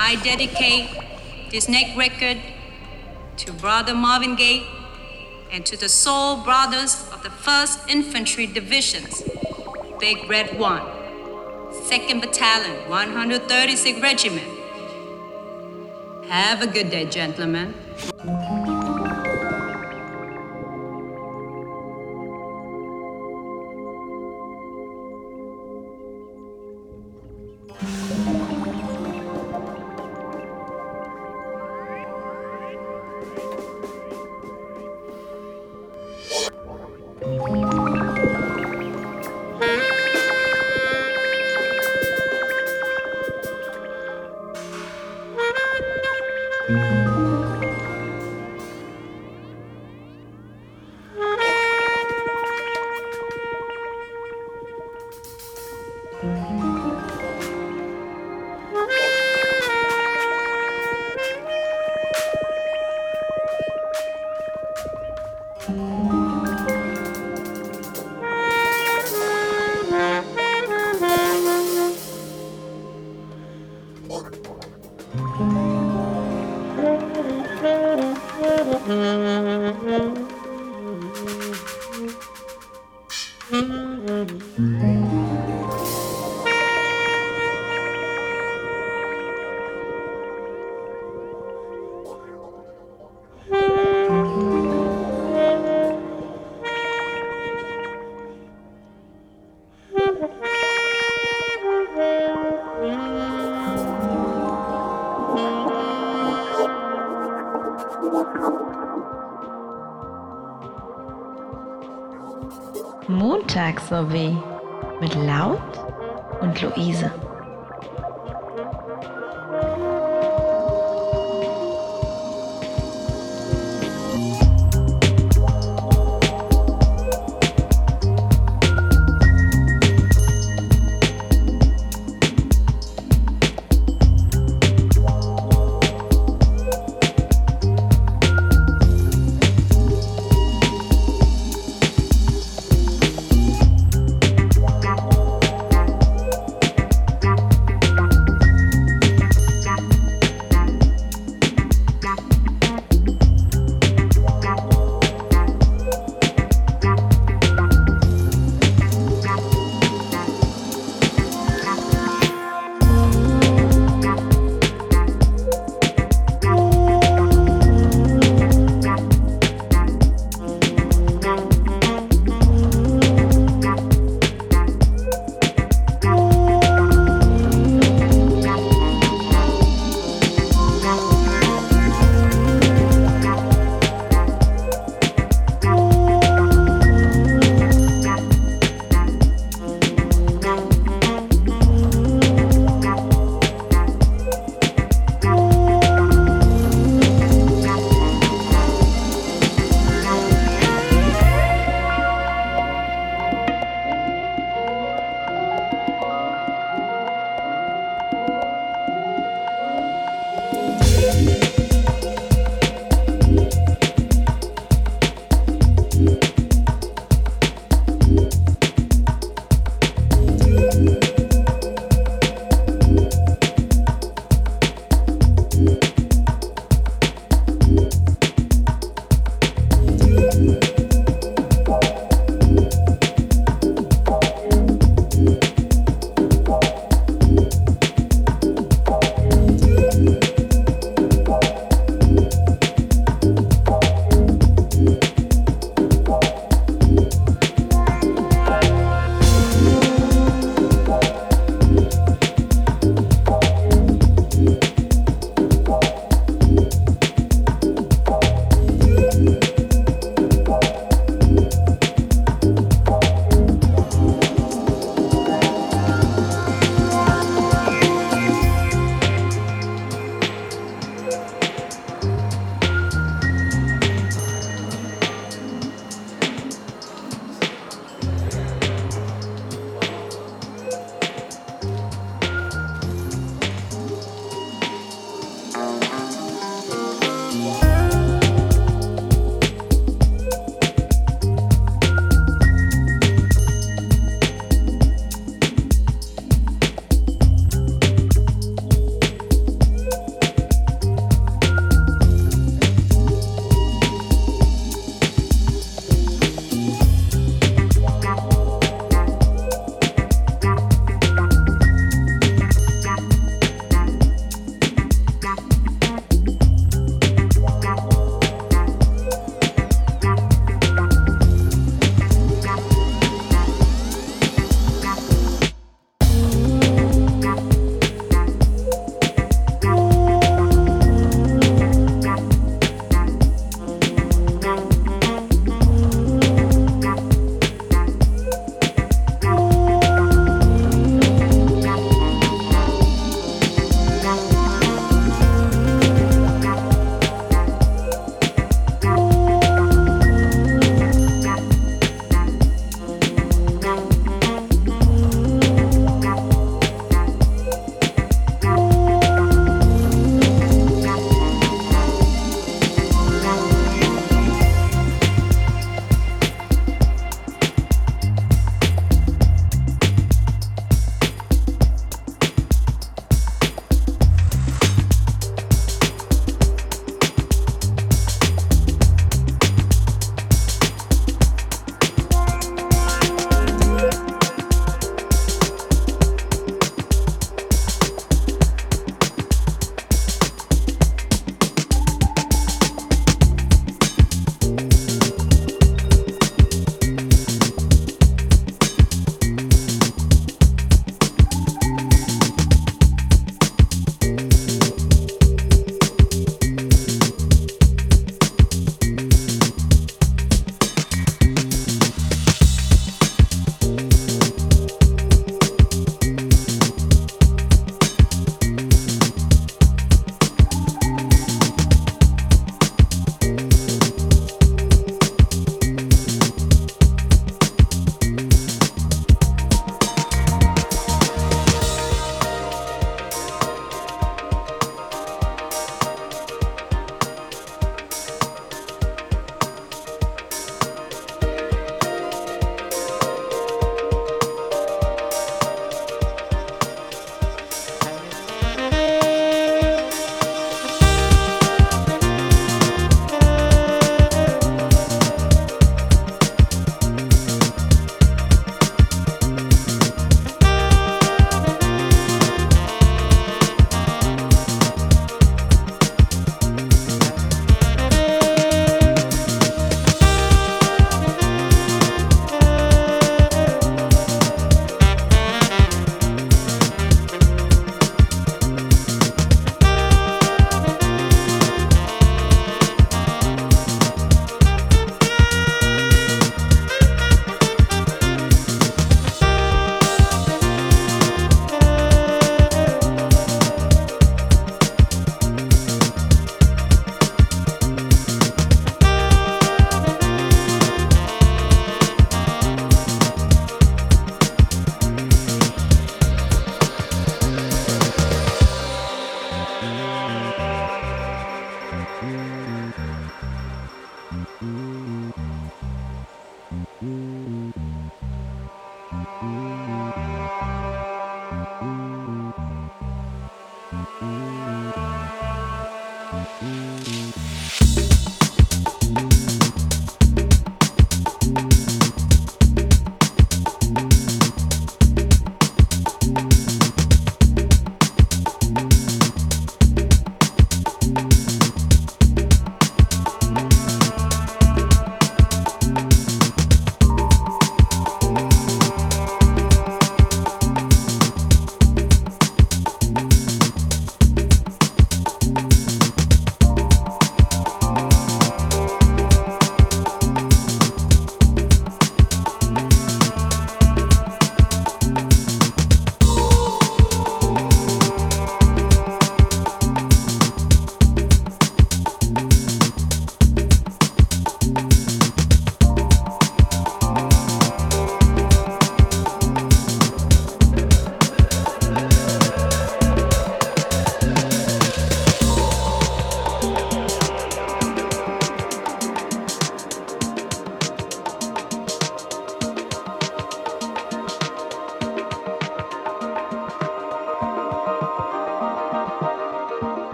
I dedicate this next record to Brother Marvin Gaye and to the Soul Brothers of the 1st Infantry Divisions, Big Red 1, 2nd Battalion, 136th Regiment. Have a good day, gentlemen. sobre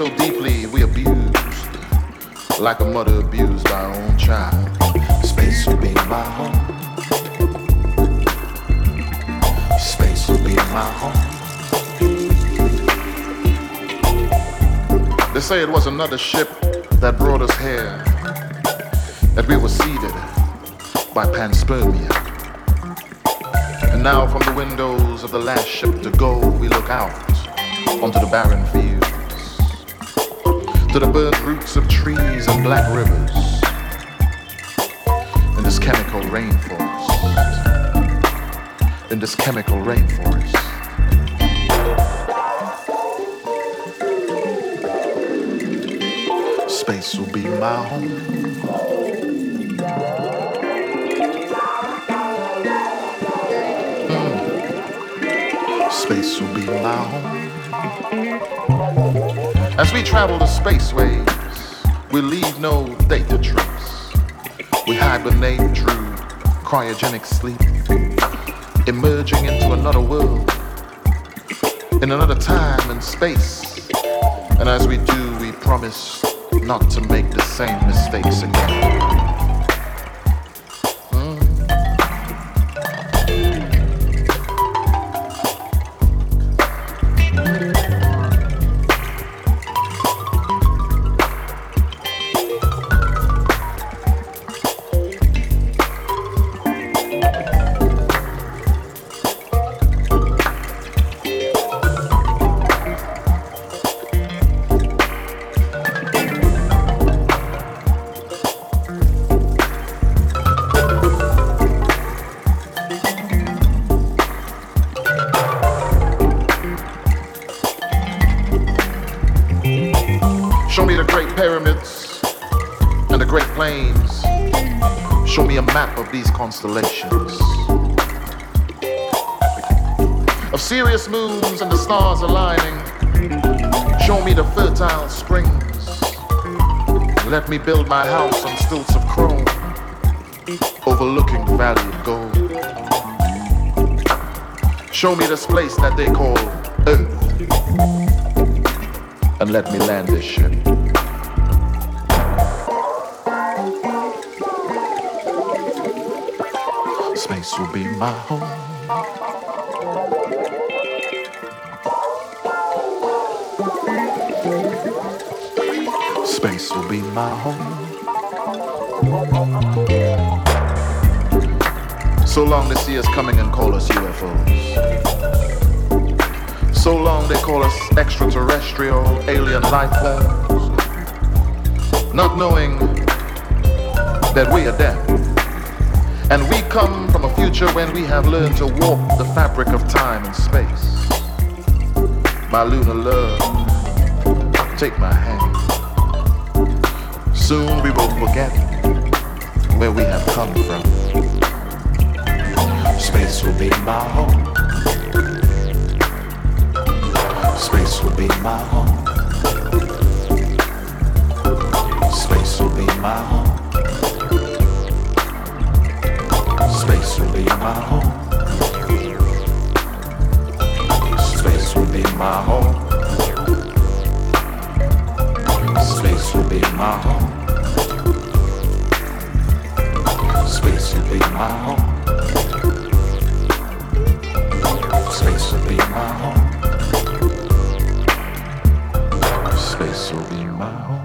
so deeply, we abused, like a mother abused by her own child. Space will be my home. Space will be my home. They say it was another ship that brought us here, that we were seeded by panspermia. And now from the windows of the last ship to go, we look out onto the barren fields, to the burnt roots of trees and black rivers, in this chemical rainforest, in this chemical rainforest. Space will be my home. As we travel the spaceways, we leave no data trace. We hibernate through cryogenic sleep, emerging into another world, in another time and space. And as we do, we promise not to make the same mistakes again. Me build my house on stilts of chrome, overlooking the valley of gold. Show me this place that they call Earth, and let me land this ship. Space will be my home. My home. So long they see us coming and call us UFOs. So long they call us extraterrestrial alien life forms. Not knowing that we are dead. And we come from a future when we have learned to walk the fabric of time and space. My lunar love, take my hand. Soon we will forget where we have come from. Space will be my home. Space will be my home. Space will be my home. Space will be my home. Space will be my home. Space will be my home. Space will be my home. Space will be my home. Space will be my home.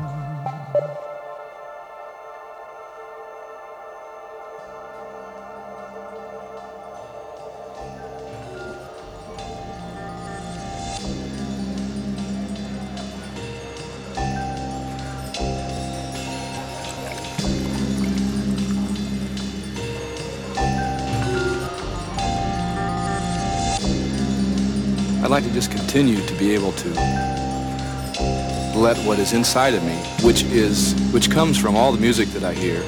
Continue to be able to let what is inside of me, which is which comes from all the music that I hear,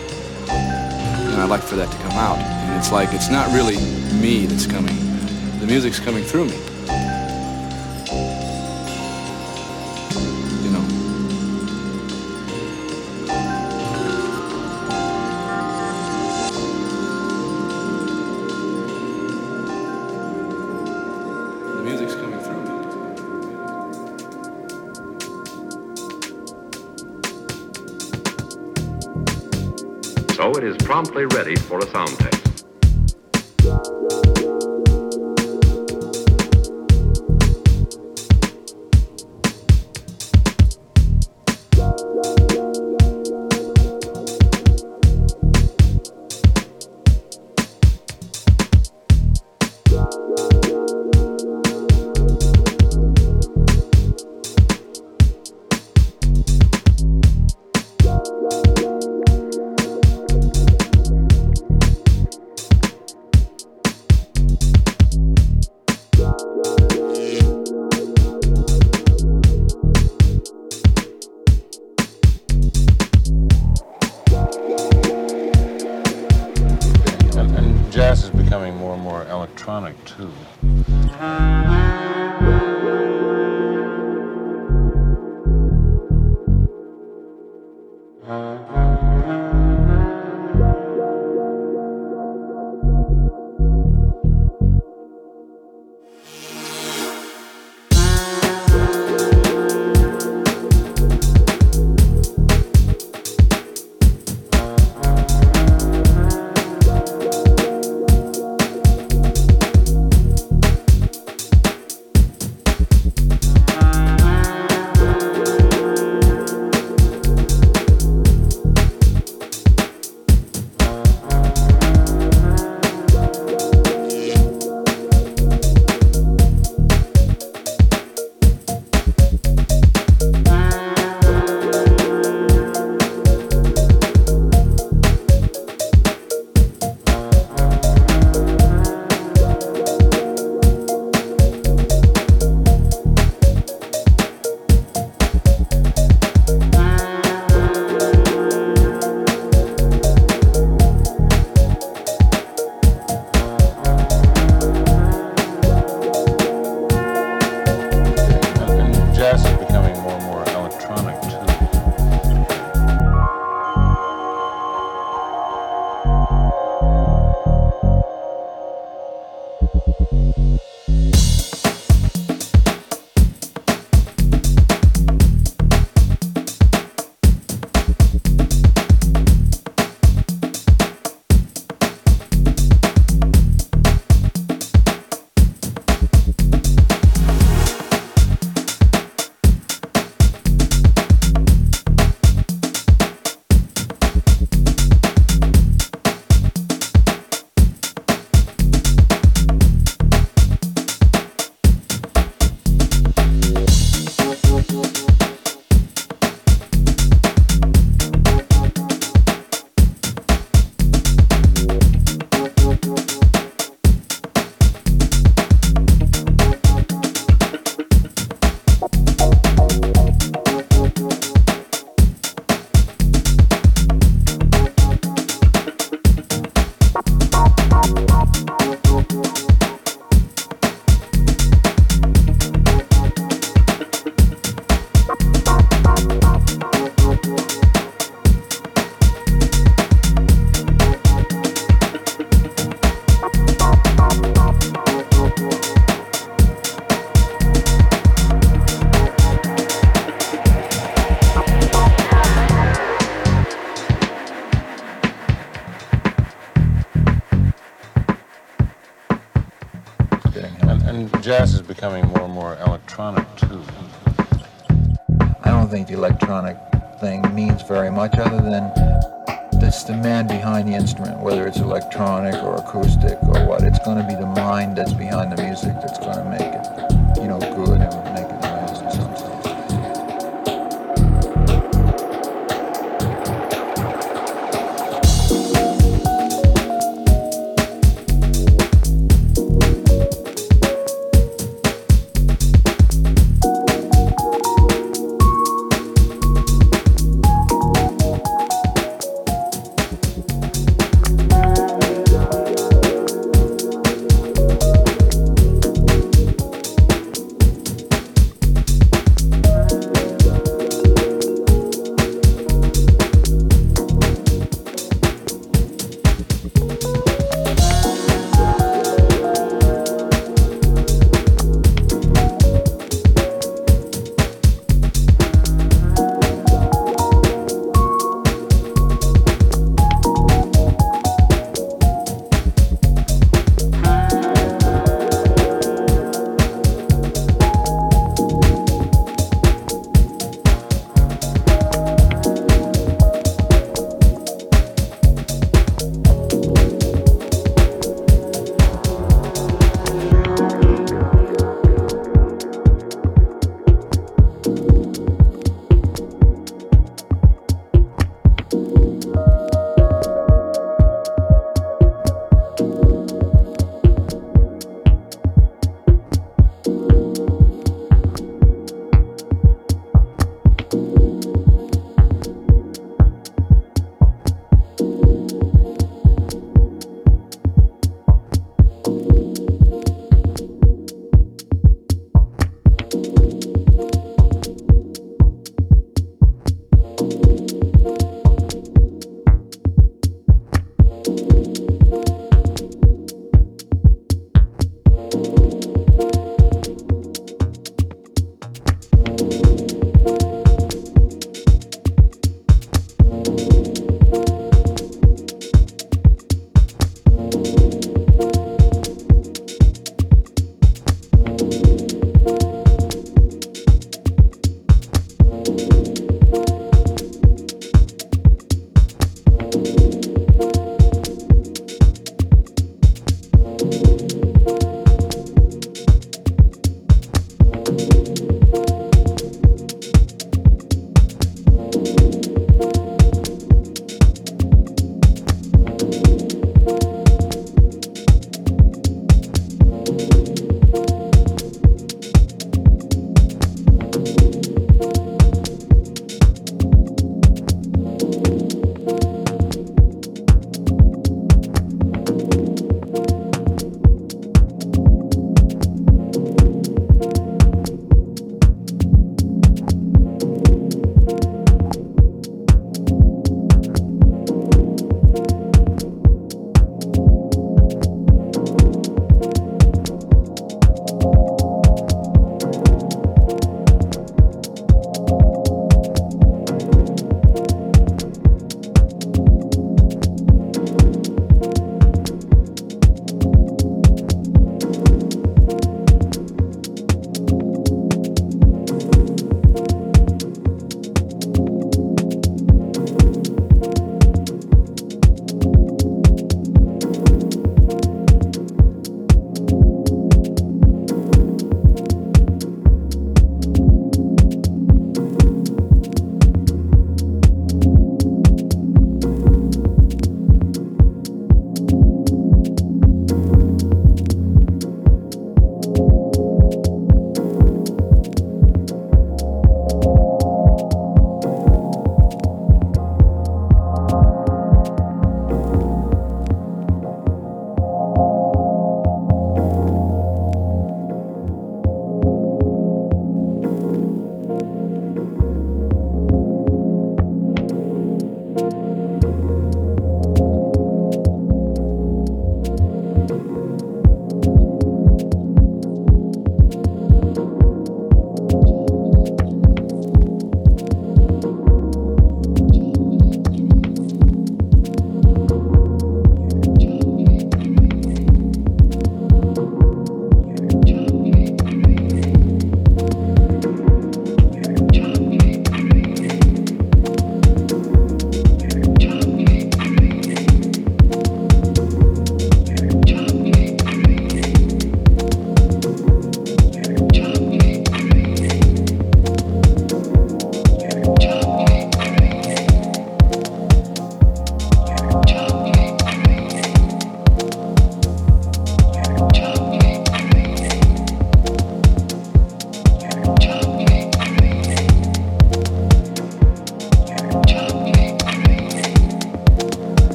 and I'd like for that to come out. And it's like it's not really me that's coming; the music's coming through me.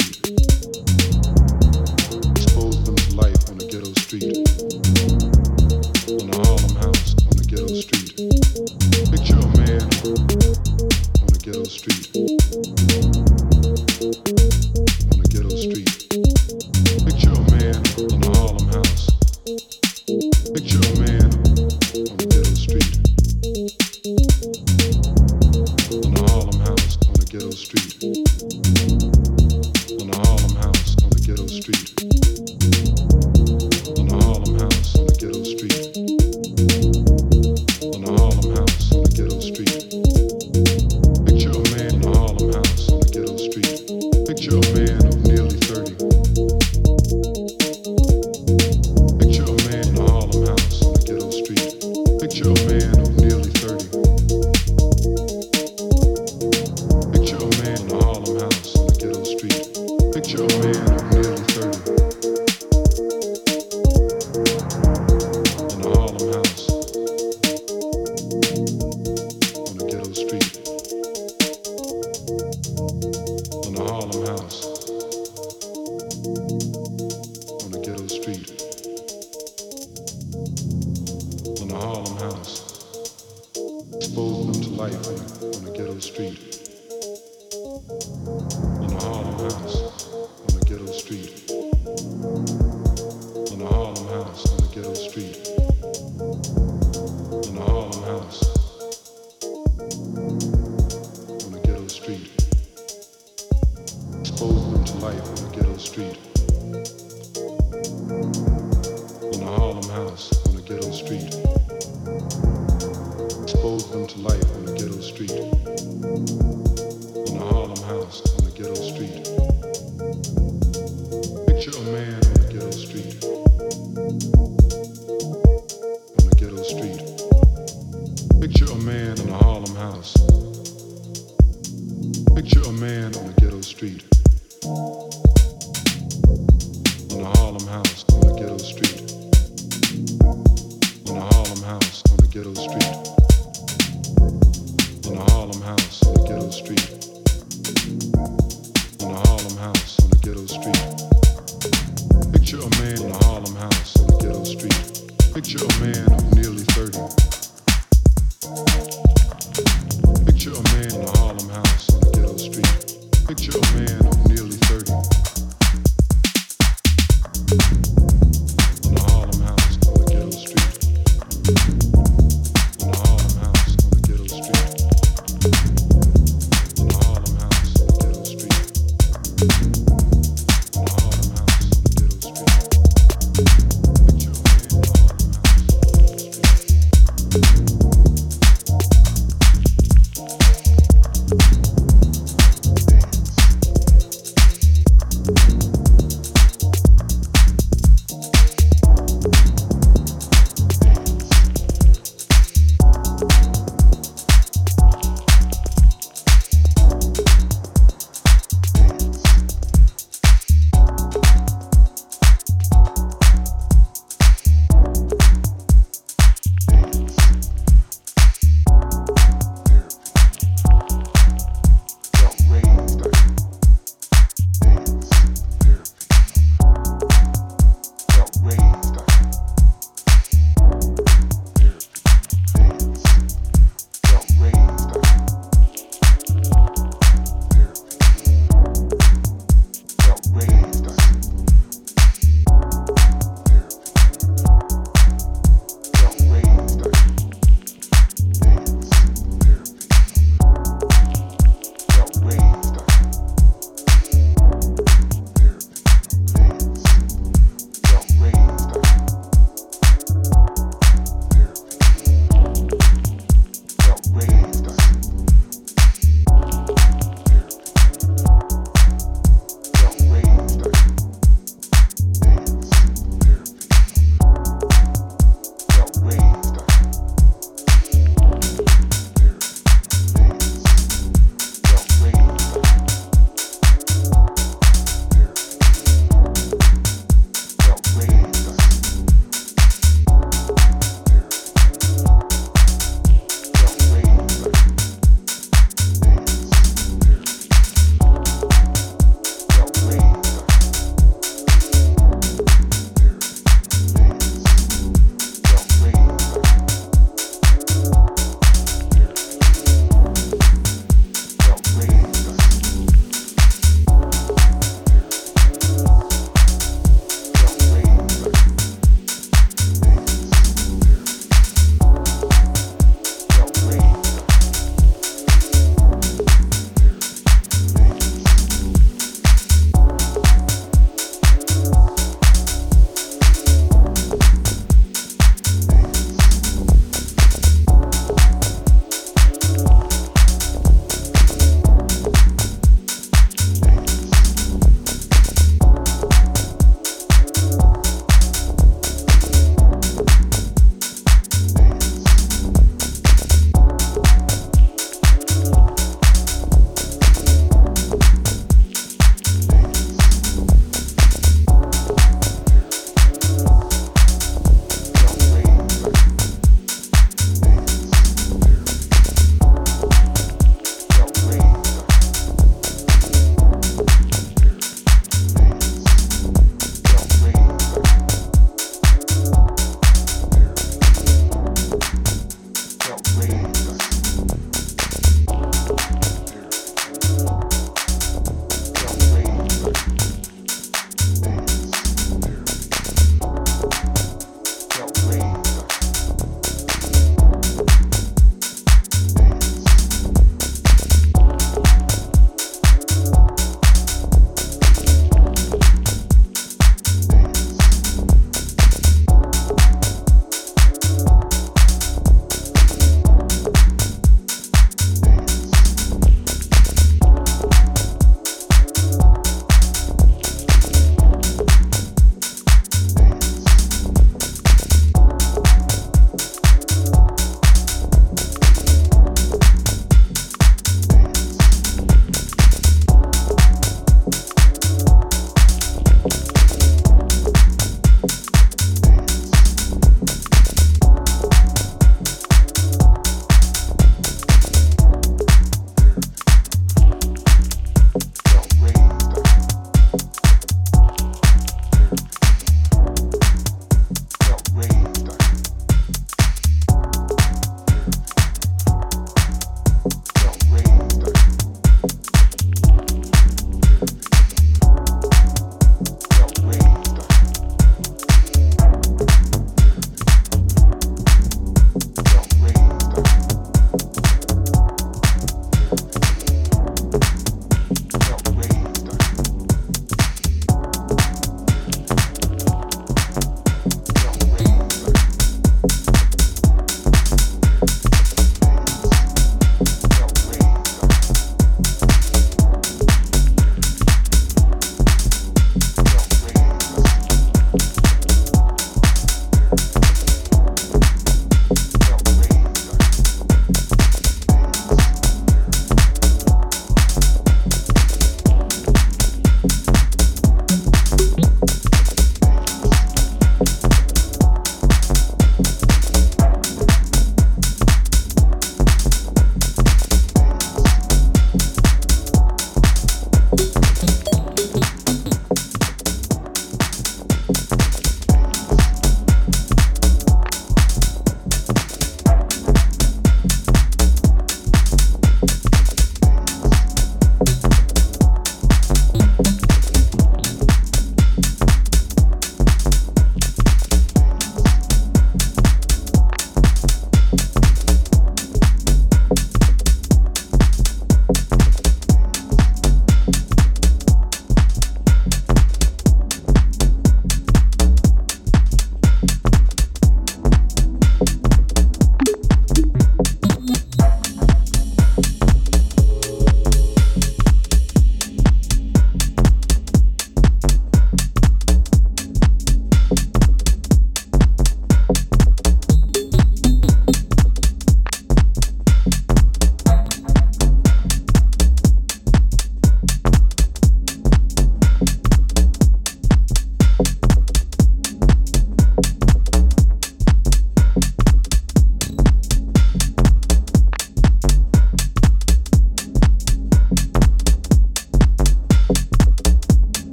see.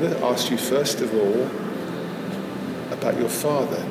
Going to ask you first of all about your father.